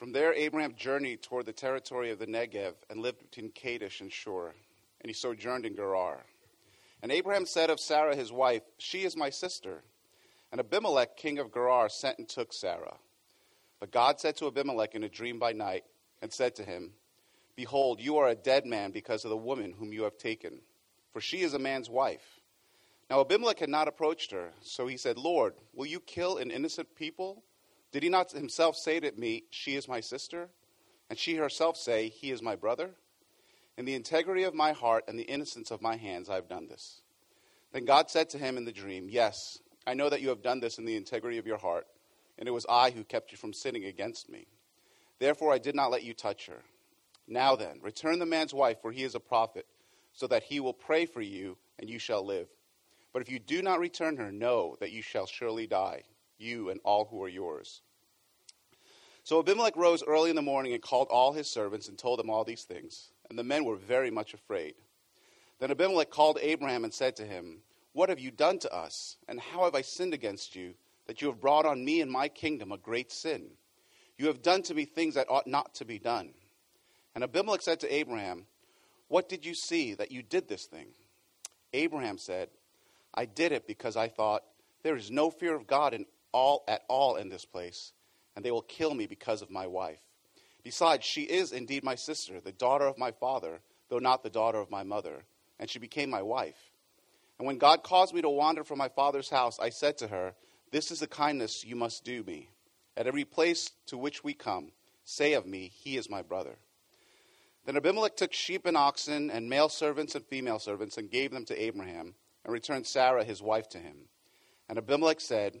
From there, Abraham journeyed toward the territory of the Negev and lived between Kadesh and Shur, and he sojourned in Gerar. And Abraham said of Sarah his wife, She is my sister. And Abimelech, king of Gerar, sent and took Sarah. But God said to Abimelech in a dream by night, and said to him, Behold, you are a dead man because of the woman whom you have taken, for she is a man's wife. Now Abimelech had not approached her, so he said, Lord, will you kill an innocent people? Did he not himself say to me, She is my sister? And she herself say, He is my brother? In the integrity of my heart and the innocence of my hands, I have done this. Then God said to him in the dream, Yes, I know that you have done this in the integrity of your heart, and it was I who kept you from sinning against me. Therefore, I did not let you touch her. Now then, return the man's wife, for he is a prophet, so that he will pray for you, and you shall live. But if you do not return her, know that you shall surely die, you and all who are yours. So Abimelech rose early in the morning and called all his servants and told them all these things and the men were very much afraid. Then Abimelech called Abraham and said to him, What have you done to us, and how have I sinned against you, that you have brought on me and my kingdom a great sin? You have done to me things that ought not to be done. And Abimelech said to Abraham, What did you see that you did this thing? Abraham said, I did it because I thought, There is no fear of God in all, at all in this place, and they will kill me because of my wife. Besides, she is indeed my sister, the daughter of my father, though not the daughter of my mother, and she became my wife. And when God caused me to wander from my father's house, I said to her, This is the kindness you must do me. At every place to which we come, say of me, He is my brother. Then Abimelech took sheep and oxen, and male servants and female servants, and gave them to Abraham, and returned Sarah his wife to him. And Abimelech said,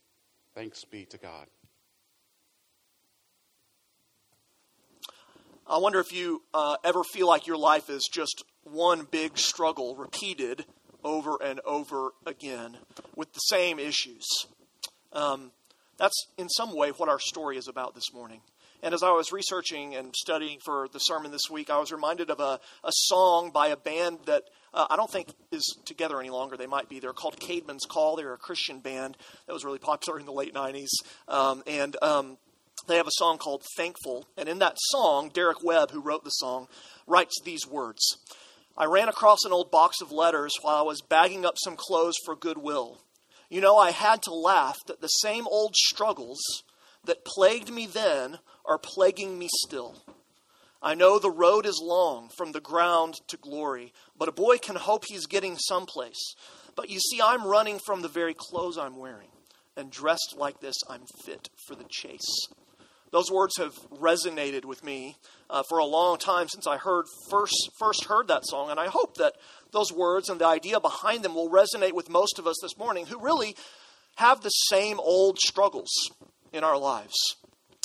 Thanks be to God. I wonder if you uh, ever feel like your life is just one big struggle repeated over and over again with the same issues. Um, that's in some way what our story is about this morning. And as I was researching and studying for the sermon this week, I was reminded of a, a song by a band that uh, I don't think is together any longer. They might be. They're called Caedmon's Call. They're a Christian band that was really popular in the late 90s. Um, and um, they have a song called Thankful. And in that song, Derek Webb, who wrote the song, writes these words I ran across an old box of letters while I was bagging up some clothes for Goodwill. You know, I had to laugh that the same old struggles that plagued me then are plaguing me still. I know the road is long from the ground to glory, but a boy can hope he's getting someplace. But you see, I'm running from the very clothes I'm wearing, and dressed like this, I'm fit for the chase. Those words have resonated with me uh, for a long time since I heard first first heard that song, and I hope that those words and the idea behind them will resonate with most of us this morning who really have the same old struggles in our lives.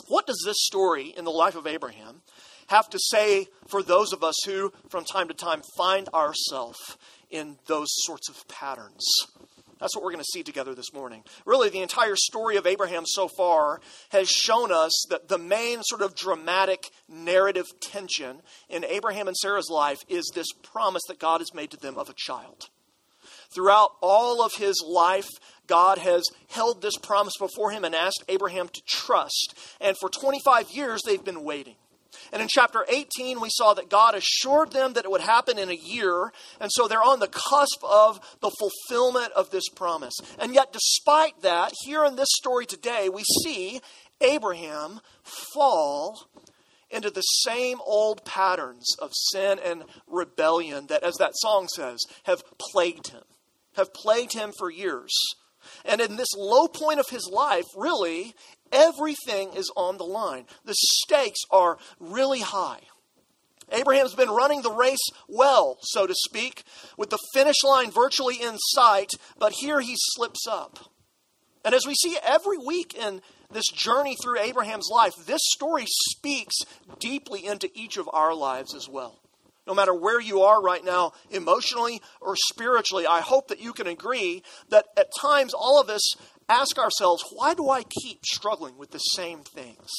What does this story in the life of Abraham have to say for those of us who, from time to time, find ourselves in those sorts of patterns? That's what we're going to see together this morning. Really, the entire story of Abraham so far has shown us that the main sort of dramatic narrative tension in Abraham and Sarah's life is this promise that God has made to them of a child. Throughout all of his life, God has held this promise before him and asked Abraham to trust. And for 25 years, they've been waiting. And in chapter 18, we saw that God assured them that it would happen in a year. And so they're on the cusp of the fulfillment of this promise. And yet, despite that, here in this story today, we see Abraham fall into the same old patterns of sin and rebellion that, as that song says, have plagued him, have plagued him for years. And in this low point of his life, really, Everything is on the line. The stakes are really high. Abraham's been running the race well, so to speak, with the finish line virtually in sight, but here he slips up. And as we see every week in this journey through Abraham's life, this story speaks deeply into each of our lives as well. No matter where you are right now, emotionally or spiritually, I hope that you can agree that at times all of us ask ourselves, why do I keep struggling with the same things?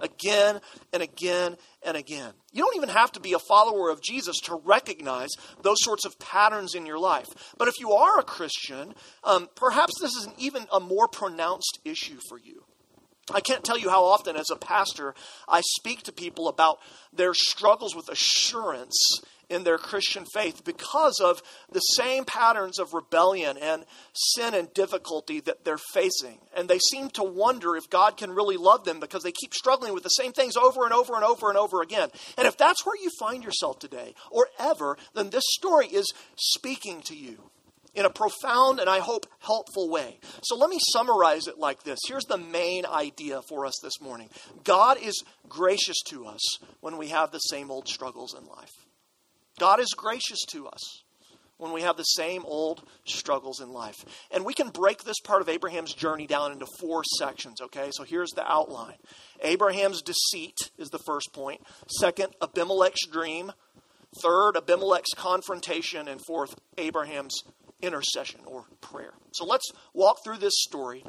Again and again and again. You don't even have to be a follower of Jesus to recognize those sorts of patterns in your life. But if you are a Christian, um, perhaps this is an even a more pronounced issue for you. I can't tell you how often, as a pastor, I speak to people about their struggles with assurance in their Christian faith because of the same patterns of rebellion and sin and difficulty that they're facing. And they seem to wonder if God can really love them because they keep struggling with the same things over and over and over and over again. And if that's where you find yourself today or ever, then this story is speaking to you in a profound and I hope helpful way. So let me summarize it like this. Here's the main idea for us this morning God is gracious to us when we have the same old struggles in life. God is gracious to us when we have the same old struggles in life. And we can break this part of Abraham's journey down into four sections, okay? So here's the outline Abraham's deceit is the first point. Second, Abimelech's dream. Third, Abimelech's confrontation. And fourth, Abraham's intercession or prayer. So let's walk through this story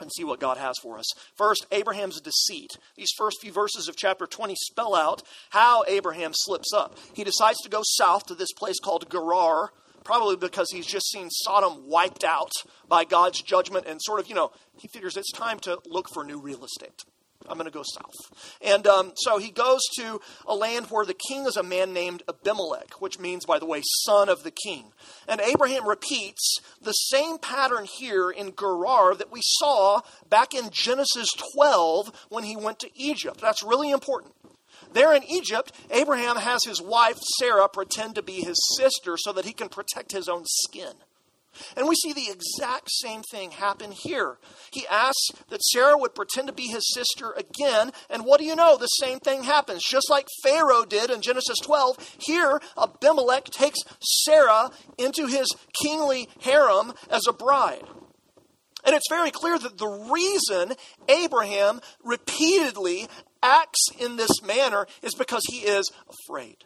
and see what God has for us. First, Abraham's deceit. These first few verses of chapter 20 spell out how Abraham slips up. He decides to go south to this place called Gerar, probably because he's just seen Sodom wiped out by God's judgment and sort of, you know, he figures it's time to look for new real estate. I'm going to go south. And um, so he goes to a land where the king is a man named Abimelech, which means, by the way, son of the king. And Abraham repeats the same pattern here in Gerar that we saw back in Genesis 12 when he went to Egypt. That's really important. There in Egypt, Abraham has his wife Sarah pretend to be his sister so that he can protect his own skin. And we see the exact same thing happen here. He asks that Sarah would pretend to be his sister again, and what do you know? The same thing happens. Just like Pharaoh did in Genesis 12, here Abimelech takes Sarah into his kingly harem as a bride. And it's very clear that the reason Abraham repeatedly acts in this manner is because he is afraid.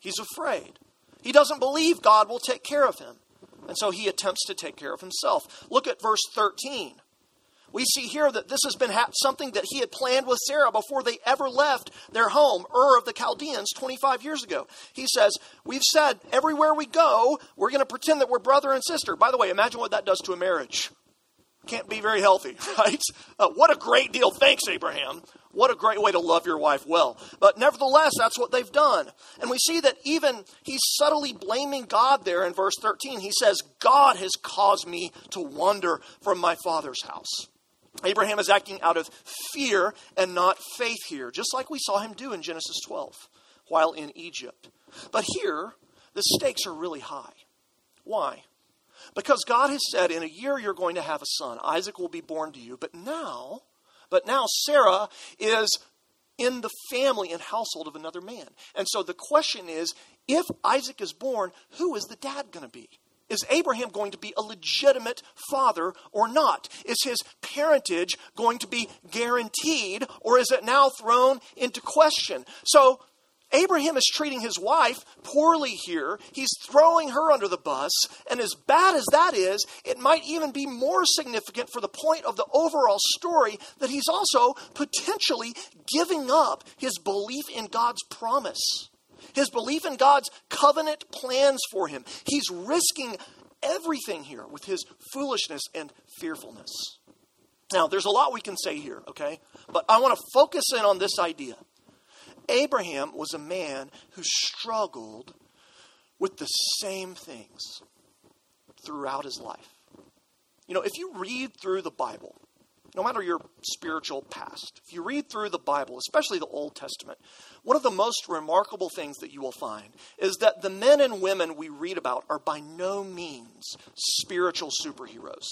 He's afraid. He doesn't believe God will take care of him. And so he attempts to take care of himself. Look at verse 13. We see here that this has been ha- something that he had planned with Sarah before they ever left their home, Ur of the Chaldeans, 25 years ago. He says, We've said everywhere we go, we're going to pretend that we're brother and sister. By the way, imagine what that does to a marriage. Can't be very healthy, right? Uh, what a great deal. Thanks, Abraham. What a great way to love your wife well. But nevertheless, that's what they've done. And we see that even he's subtly blaming God there in verse 13. He says, God has caused me to wander from my father's house. Abraham is acting out of fear and not faith here, just like we saw him do in Genesis 12 while in Egypt. But here, the stakes are really high. Why? Because God has said, in a year you're going to have a son. Isaac will be born to you. But now, but now Sarah is in the family and household of another man. And so the question is if Isaac is born, who is the dad going to be? Is Abraham going to be a legitimate father or not? Is his parentage going to be guaranteed or is it now thrown into question? So Abraham is treating his wife poorly here. He's throwing her under the bus. And as bad as that is, it might even be more significant for the point of the overall story that he's also potentially giving up his belief in God's promise, his belief in God's covenant plans for him. He's risking everything here with his foolishness and fearfulness. Now, there's a lot we can say here, okay? But I want to focus in on this idea Abraham was a man who struggled with the same things throughout his life. You know, if you read through the Bible, no matter your spiritual past, if you read through the Bible, especially the Old Testament, one of the most remarkable things that you will find is that the men and women we read about are by no means spiritual superheroes.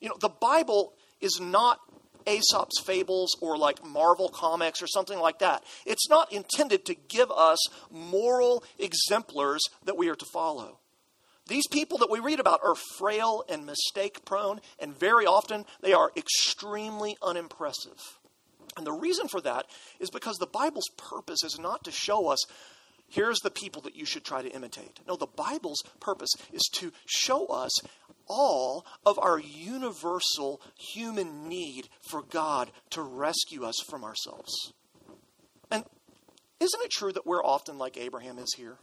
You know, the Bible is not Aesop's fables or like Marvel comics or something like that. It's not intended to give us moral exemplars that we are to follow. These people that we read about are frail and mistake prone, and very often they are extremely unimpressive. And the reason for that is because the Bible's purpose is not to show us here's the people that you should try to imitate. No, the Bible's purpose is to show us all of our universal human need for God to rescue us from ourselves. And isn't it true that we're often like Abraham is here?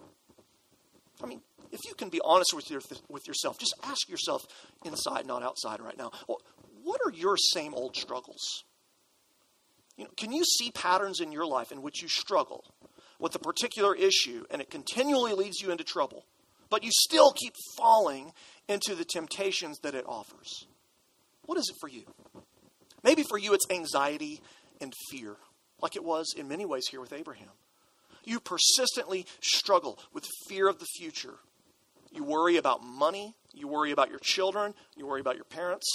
I mean, if you can be honest with, your, with yourself, just ask yourself inside, not outside right now. What are your same old struggles? You know, can you see patterns in your life in which you struggle with a particular issue and it continually leads you into trouble, but you still keep falling into the temptations that it offers? What is it for you? Maybe for you it's anxiety and fear, like it was in many ways here with Abraham. You persistently struggle with fear of the future. You worry about money. You worry about your children. You worry about your parents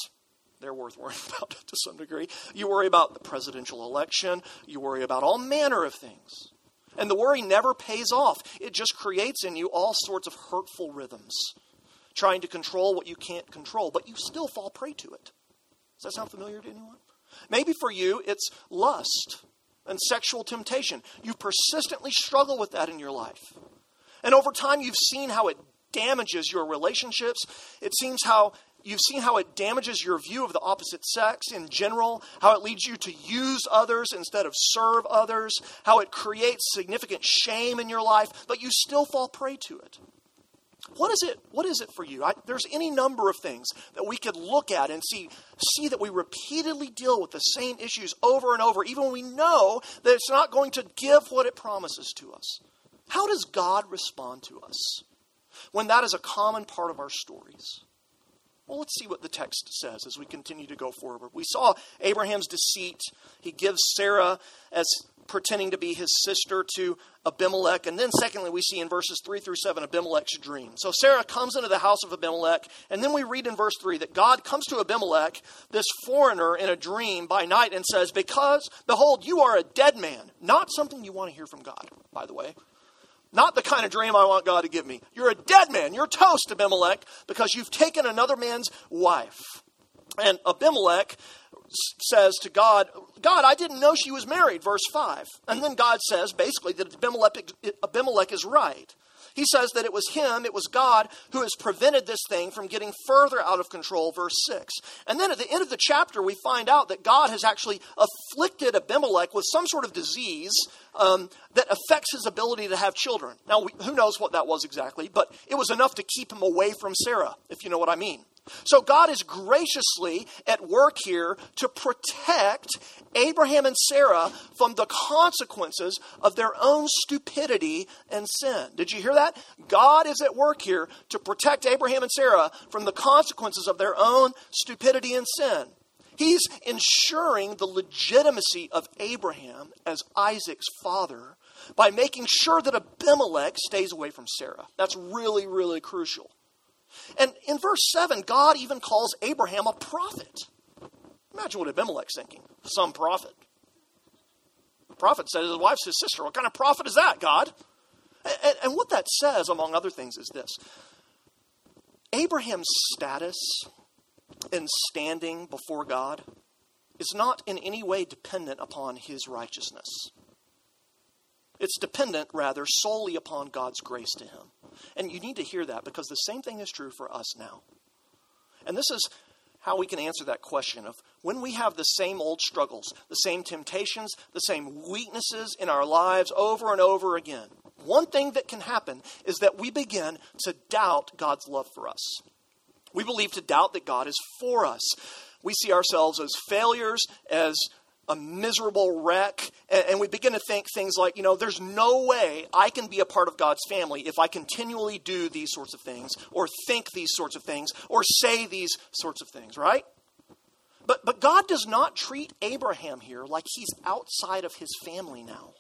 they're worth worrying about to some degree. You worry about the presidential election. You worry about all manner of things. And the worry never pays off. It just creates in you all sorts of hurtful rhythms, trying to control what you can't control, but you still fall prey to it. Does that sound familiar to anyone? Maybe for you, it's lust and sexual temptation. You persistently struggle with that in your life. And over time, you've seen how it damages your relationships. It seems how You've seen how it damages your view of the opposite sex in general, how it leads you to use others instead of serve others, how it creates significant shame in your life, but you still fall prey to it. What is it? What is it for you? I, there's any number of things that we could look at and see, see that we repeatedly deal with the same issues over and over, even when we know that it's not going to give what it promises to us. How does God respond to us when that is a common part of our stories? Well, let's see what the text says as we continue to go forward. We saw Abraham's deceit. He gives Sarah as pretending to be his sister to Abimelech. And then, secondly, we see in verses 3 through 7 Abimelech's dream. So Sarah comes into the house of Abimelech. And then we read in verse 3 that God comes to Abimelech, this foreigner, in a dream by night and says, Because, behold, you are a dead man. Not something you want to hear from God, by the way. Not the kind of dream I want God to give me. You're a dead man. You're toast, Abimelech, because you've taken another man's wife. And Abimelech says to God, God, I didn't know she was married, verse 5. And then God says, basically, that Abimelech, Abimelech is right. He says that it was him, it was God, who has prevented this thing from getting further out of control, verse 6. And then at the end of the chapter, we find out that God has actually afflicted Abimelech with some sort of disease um, that affects his ability to have children. Now, we, who knows what that was exactly, but it was enough to keep him away from Sarah, if you know what I mean. So God is graciously at work here to protect Abraham and Sarah from the consequences of their own stupidity and sin. Did you hear that? God is at work here to protect Abraham and Sarah from the consequences of their own stupidity and sin. He's ensuring the legitimacy of Abraham as Isaac's father by making sure that Abimelech stays away from Sarah. That's really, really crucial. And in verse 7, God even calls Abraham a prophet. Imagine what Abimelech's thinking. Some prophet. The prophet said his wife's his sister. What kind of prophet is that, God? And, and what that says, among other things, is this Abraham's status and standing before God is not in any way dependent upon his righteousness. It's dependent, rather, solely upon God's grace to him. And you need to hear that because the same thing is true for us now. And this is how we can answer that question of when we have the same old struggles, the same temptations, the same weaknesses in our lives over and over again. One thing that can happen is that we begin to doubt God's love for us. We believe to doubt that God is for us. We see ourselves as failures, as a miserable wreck, and, we begin to think things like, you know, there's no way I can be a part of God's family if I continually do these sorts of things, or think these sorts of things, or say these sorts of things, right? But, but God does not treat Abraham here like he's outside of his family now.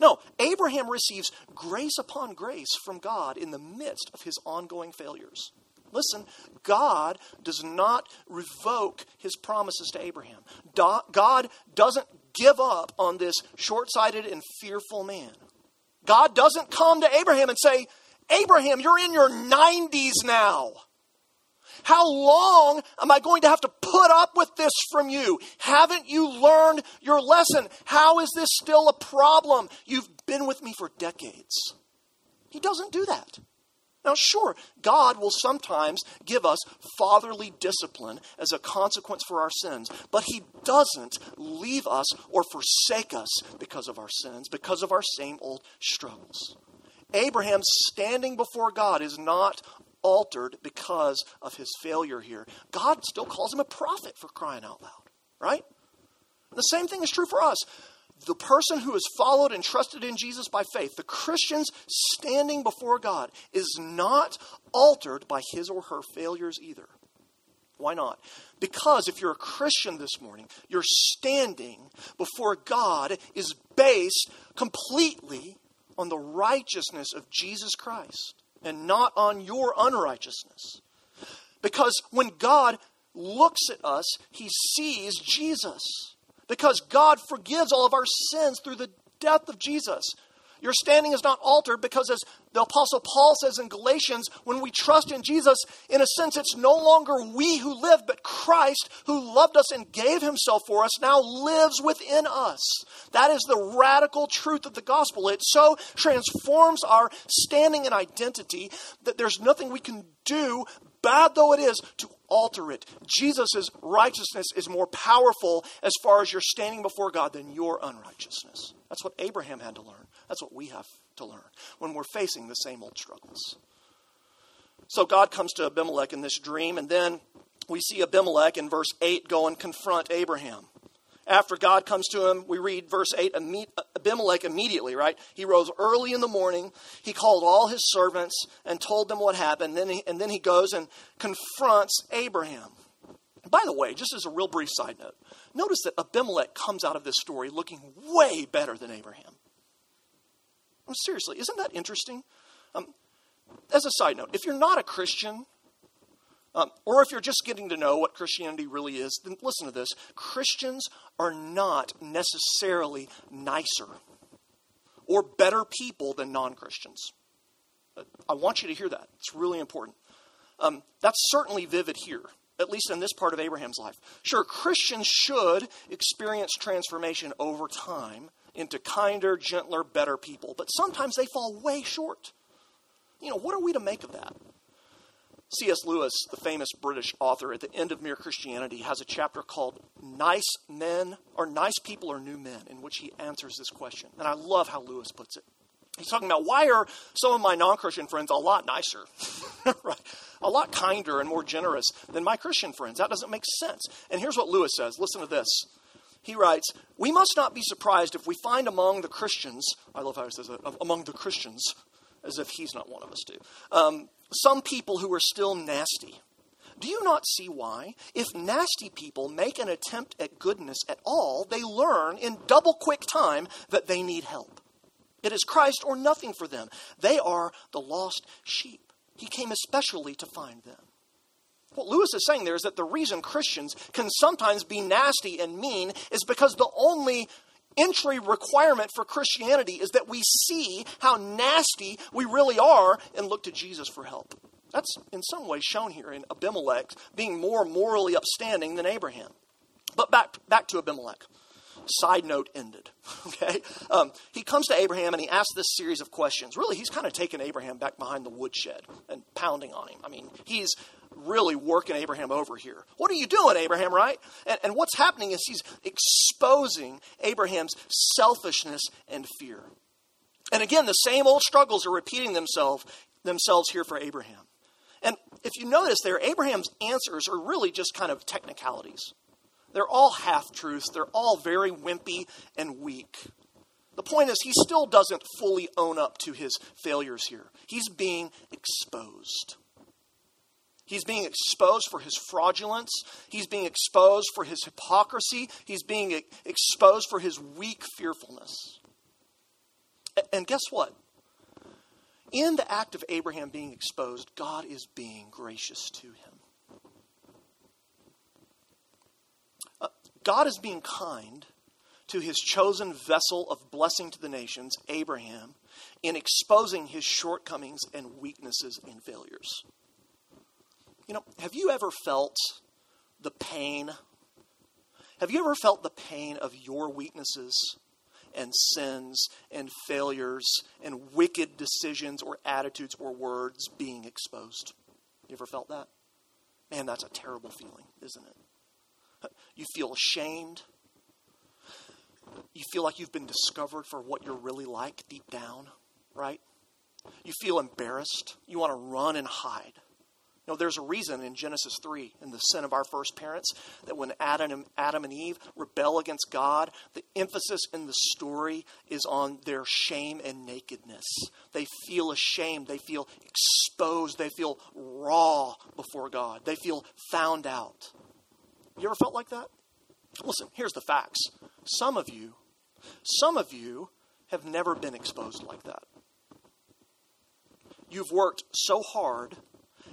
No, Abraham receives grace upon grace from God in the midst of his ongoing failures. Listen, God does not revoke his promises to Abraham. God doesn't give up on this short sighted and fearful man. God doesn't come to Abraham and say, Abraham, you're in your 90s now. How long am I going to have to put up with this from you? Haven't you learned your lesson? How is this still a problem? You've been with me for decades. He doesn't do that. Now, sure, God will sometimes give us fatherly discipline as a consequence for our sins, but He doesn't leave us or forsake us because of our sins, because of our same old struggles. Abraham standing before God is not altered because of his failure here. God still calls him a prophet for crying out loud, right? The same thing is true for us. The person who has followed and trusted in Jesus by faith, the Christian's standing before God, is not altered by his or her failures either. Why not? Because if you're a Christian this morning, your standing before God is based completely on the righteousness of Jesus Christ and not on your unrighteousness. Because when God looks at us, he sees Jesus. Because God forgives all of our sins through the death of Jesus. Your standing is not altered because, as the Apostle Paul says in Galatians, when we trust in Jesus, in a sense, it's no longer we who live, but Christ, who loved us and gave himself for us, now lives within us. That is the radical truth of the gospel. It so transforms our standing and identity that there's nothing we can do, bad though it is, to alter it. Jesus' righteousness is more powerful as far as you're standing before God than your unrighteousness. That's what Abraham had to learn. That's what we have to learn when we're facing the same old struggles. So God comes to Abimelech in this dream, and then we see Abimelech in verse 8 go and confront Abraham. After God comes to him, we read verse 8 Abimelech immediately, right? He rose early in the morning. He called all his servants and told them what happened. And then he, and then he goes and confronts Abraham. By the way, just as a real brief side note, notice that Abimelech comes out of this story looking way better than Abraham. Seriously, isn't that interesting? Um, as a side note, if you're not a Christian, um, or if you're just getting to know what Christianity really is, then listen to this. Christians are not necessarily nicer or better people than non Christians. I want you to hear that. It's really important. Um, that's certainly vivid here, at least in this part of Abraham's life. Sure, Christians should experience transformation over time into kinder, gentler, better people. But sometimes they fall way short. You know, what are we to make of that? C.S. Lewis, the famous British author, at the end of Mere Christianity, has a chapter called Nice Men, or Nice People or New Men, in which he answers this question. And I love how Lewis puts it. He's talking about why are some of my non Christian friends a lot nicer, right? A lot kinder and more generous than my Christian friends. That doesn't make sense. And here's what Lewis says listen to this he writes, We must not be surprised if we find among the Christians, I love how he says among the Christians, as if he's not one of us too, um, some people who are still nasty. Do you not see why? If nasty people make an attempt at goodness at all, they learn in double quick time that they need help. It is Christ or nothing for them. They are the lost sheep. He came especially to find them. What Lewis is saying there is that the reason Christians can sometimes be nasty and mean is because the only entry requirement for Christianity is that we see how nasty we really are and look to Jesus for help. That's in some ways shown here in Abimelech being more morally upstanding than Abraham. But back, back to Abimelech. Side note ended. Okay? Um, he comes to Abraham and he asks this series of questions. Really, he's kind of taken Abraham back behind the woodshed and pounding on him. I mean, he's really working Abraham over here. What are you doing, Abraham, right? And, and what's happening is he's exposing Abraham's selfishness and fear. And again, the same old struggles are repeating themselves, themselves here for Abraham. And if you notice there, Abraham's answers are really just kind of technicalities. They're all half truths, they're all very wimpy and weak. The point is, he still doesn't fully own up to his failures here. He's being exposed. He's being exposed for his fraudulence. He's being exposed for his hypocrisy. He's being exposed for his weak fearfulness. And guess what? In the act of Abraham being exposed, God is being gracious to him. Uh, God is being kind to his chosen vessel of blessing to the nations, Abraham, in exposing his shortcomings and weaknesses and failures. You know, have you ever felt the pain? Have you ever felt the pain of your weaknesses and sins and failures and wicked decisions or attitudes or words being exposed? You ever felt that? Man, that's a terrible feeling, isn't it? You feel ashamed. You feel like you've been discovered for what you're really like deep down, right? You feel embarrassed. You want to run and hide. Know, there's a reason in Genesis 3, in the sin of our first parents, that when Adam and, Adam and Eve rebel against God, the emphasis in the story is on their shame and nakedness. They feel ashamed. They feel exposed. They feel raw before God. They feel found out. You ever felt like that? Listen, here's the facts. Some of you, some of you have never been exposed like that. You've worked so hard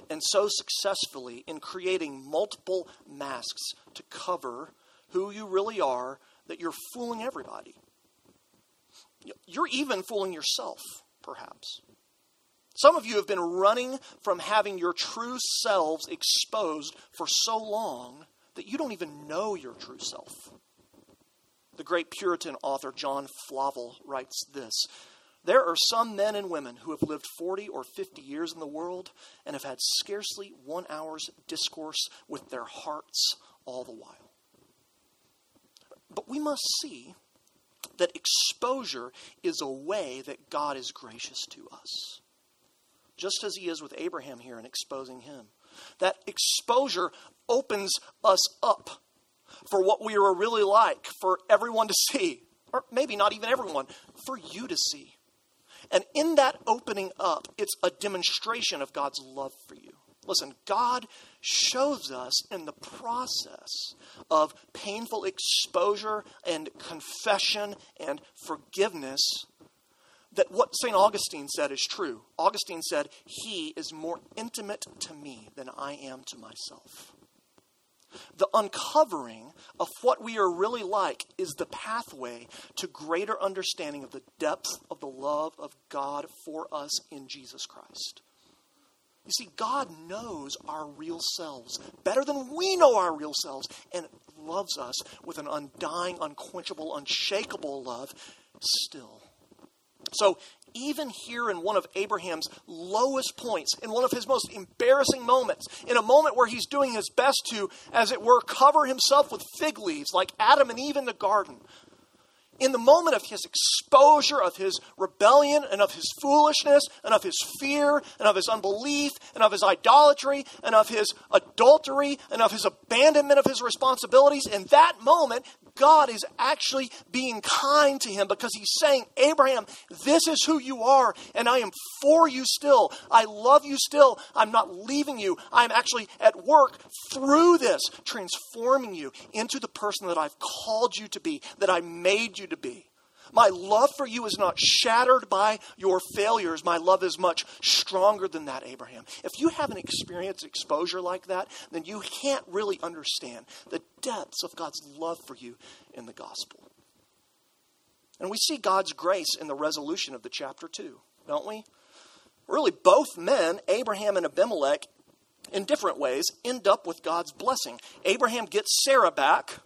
and so successfully in creating multiple masks to cover who you really are that you're fooling everybody. You're even fooling yourself, perhaps. Some of you have been running from having your true selves exposed for so long that you don't even know your true self. The great Puritan author John Flavel writes this there are some men and women who have lived 40 or 50 years in the world and have had scarcely one hour's discourse with their hearts all the while. But we must see that exposure is a way that God is gracious to us, just as He is with Abraham here in exposing him. That exposure opens us up for what we are really like, for everyone to see, or maybe not even everyone, for you to see. And in that opening up, it's a demonstration of God's love for you. Listen, God shows us in the process of painful exposure and confession and forgiveness that what St. Augustine said is true. Augustine said, He is more intimate to me than I am to myself. The uncovering of what we are really like is the pathway to greater understanding of the depth of the love of God for us in Jesus Christ. You see, God knows our real selves better than we know our real selves and loves us with an undying, unquenchable, unshakable love still. So even here in one of Abraham's lowest points, in one of his most embarrassing moments, in a moment where he's doing his best to, as it were, cover himself with fig leaves like Adam and Eve in the garden, in the moment of his exposure of his rebellion and of his foolishness and of his fear and of his unbelief and of his idolatry and of his adultery and of his abandonment of his responsibilities, in that moment, God is actually being kind to him because he's saying, Abraham, this is who you are, and I am for you still. I love you still. I'm not leaving you. I'm actually at work through this, transforming you into the person that I've called you to be, that I made you to be. My love for you is not shattered by your failures. My love is much stronger than that, Abraham. If you haven't experienced exposure like that, then you can't really understand the depths of God's love for you in the gospel. And we see God's grace in the resolution of the chapter, too, don't we? Really, both men, Abraham and Abimelech, in different ways, end up with God's blessing. Abraham gets Sarah back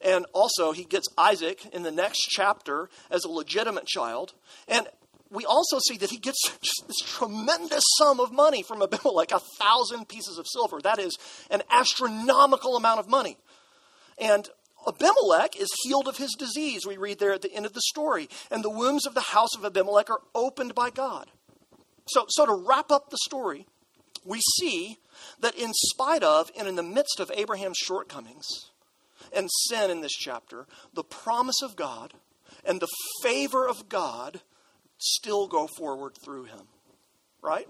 and also, he gets Isaac in the next chapter as a legitimate child. And we also see that he gets this tremendous sum of money from Abimelech a thousand pieces of silver. That is an astronomical amount of money. And Abimelech is healed of his disease, we read there at the end of the story. And the wombs of the house of Abimelech are opened by God. So, so to wrap up the story, we see that in spite of and in the midst of Abraham's shortcomings, and sin in this chapter, the promise of God and the favor of God still go forward through him. Right?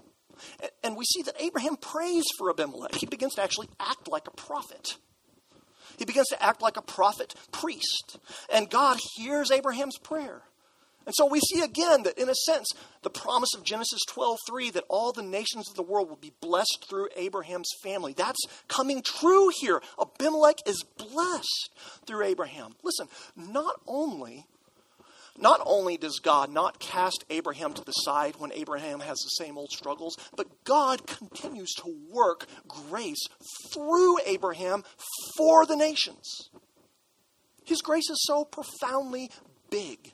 And we see that Abraham prays for Abimelech. He begins to actually act like a prophet. He begins to act like a prophet priest. And God hears Abraham's prayer. And so we see again that, in a sense, the promise of Genesis 12:3 that all the nations of the world will be blessed through Abraham's family. That's coming true here. Abimelech is blessed through Abraham. Listen, not only not only does God not cast Abraham to the side when Abraham has the same old struggles, but God continues to work grace through Abraham for the nations. His grace is so profoundly big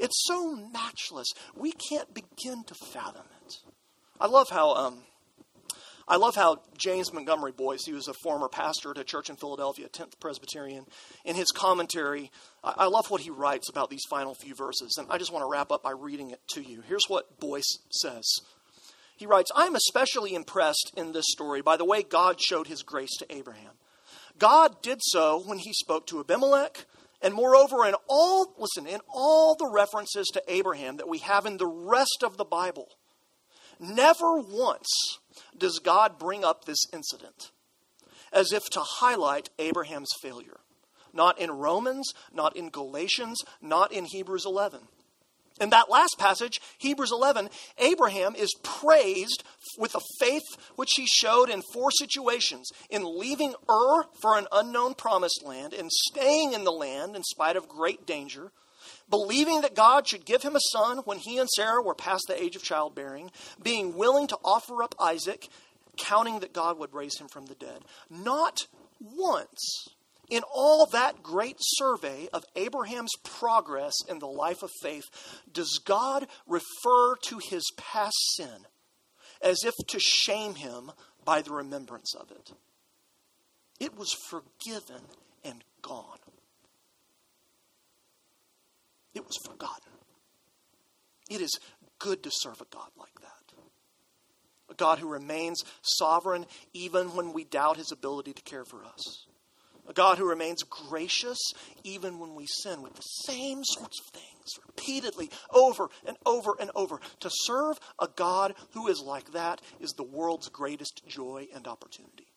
it's so matchless. We can't begin to fathom it. I love how um, I love how James Montgomery Boice, he was a former pastor at a church in Philadelphia, 10th Presbyterian, in his commentary, I love what he writes about these final few verses. And I just want to wrap up by reading it to you. Here's what Boice says. He writes, I'm especially impressed in this story by the way God showed his grace to Abraham. God did so when he spoke to Abimelech, and moreover, in all, listen, in all the references to Abraham that we have in the rest of the Bible, never once does God bring up this incident as if to highlight Abraham's failure. Not in Romans, not in Galatians, not in Hebrews 11. In that last passage, Hebrews 11, Abraham is praised with the faith which he showed in four situations in leaving Ur for an unknown promised land, in staying in the land in spite of great danger, believing that God should give him a son when he and Sarah were past the age of childbearing, being willing to offer up Isaac, counting that God would raise him from the dead. Not once in all that great survey of Abraham's progress in the life of faith, does God refer to his past sin as if to shame him by the remembrance of it? It was forgiven and gone. It was forgotten. It is good to serve a God like that. A God who remains sovereign even when we doubt his ability to care for us a God who remains gracious even when we sin with the same sorts of things repeatedly over and over and over. To serve a God who is like that is the world's greatest joy and opportunity.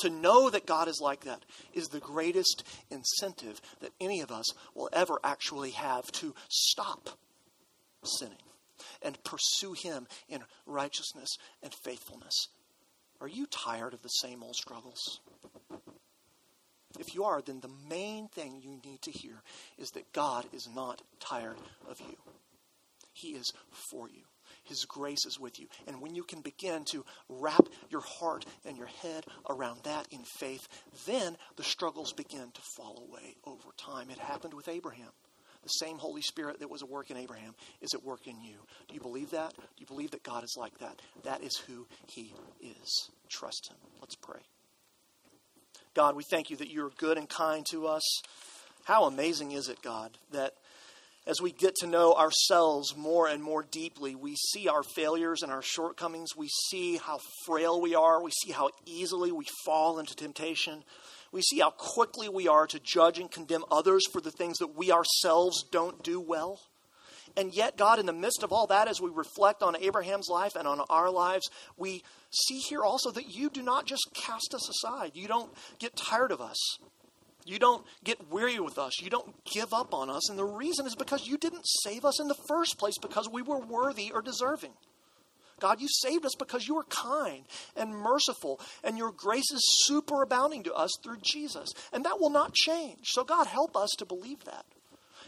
To know that God is like that is the greatest incentive that any of us will ever actually have to stop sinning and pursue Him in righteousness and faithfulness. Are you tired of the same old struggles? If you are, then the main thing you need to hear is that God is not tired of you. He is for you. His grace is with you. And when you can begin to wrap your heart and your head around that in faith, then the struggles begin to fall away over time. It happened with Abraham. The same Holy Spirit that was at work in Abraham is at work in you. Do you believe that? Do you believe that God is like that? That is who He is. Trust Him. Let's pray. God, we thank you that you're good and kind to us. How amazing is it, God, that as we get to know ourselves more and more deeply, we see our failures and our shortcomings. We see how frail we are. We see how easily we fall into temptation. We see how quickly we are to judge and condemn others for the things that we ourselves don't do well. And yet, God, in the midst of all that, as we reflect on Abraham's life and on our lives, we see here also that you do not just cast us aside. You don't get tired of us. You don't get weary with us. You don't give up on us. And the reason is because you didn't save us in the first place because we were worthy or deserving. God, you saved us because you are kind and merciful, and your grace is superabounding to us through Jesus. And that will not change. So, God, help us to believe that.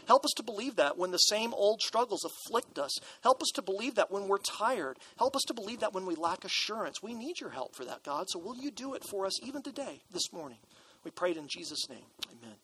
Help us to believe that when the same old struggles afflict us. Help us to believe that when we're tired. Help us to believe that when we lack assurance. We need your help for that, God. So will you do it for us even today, this morning? We prayed in Jesus' name. Amen.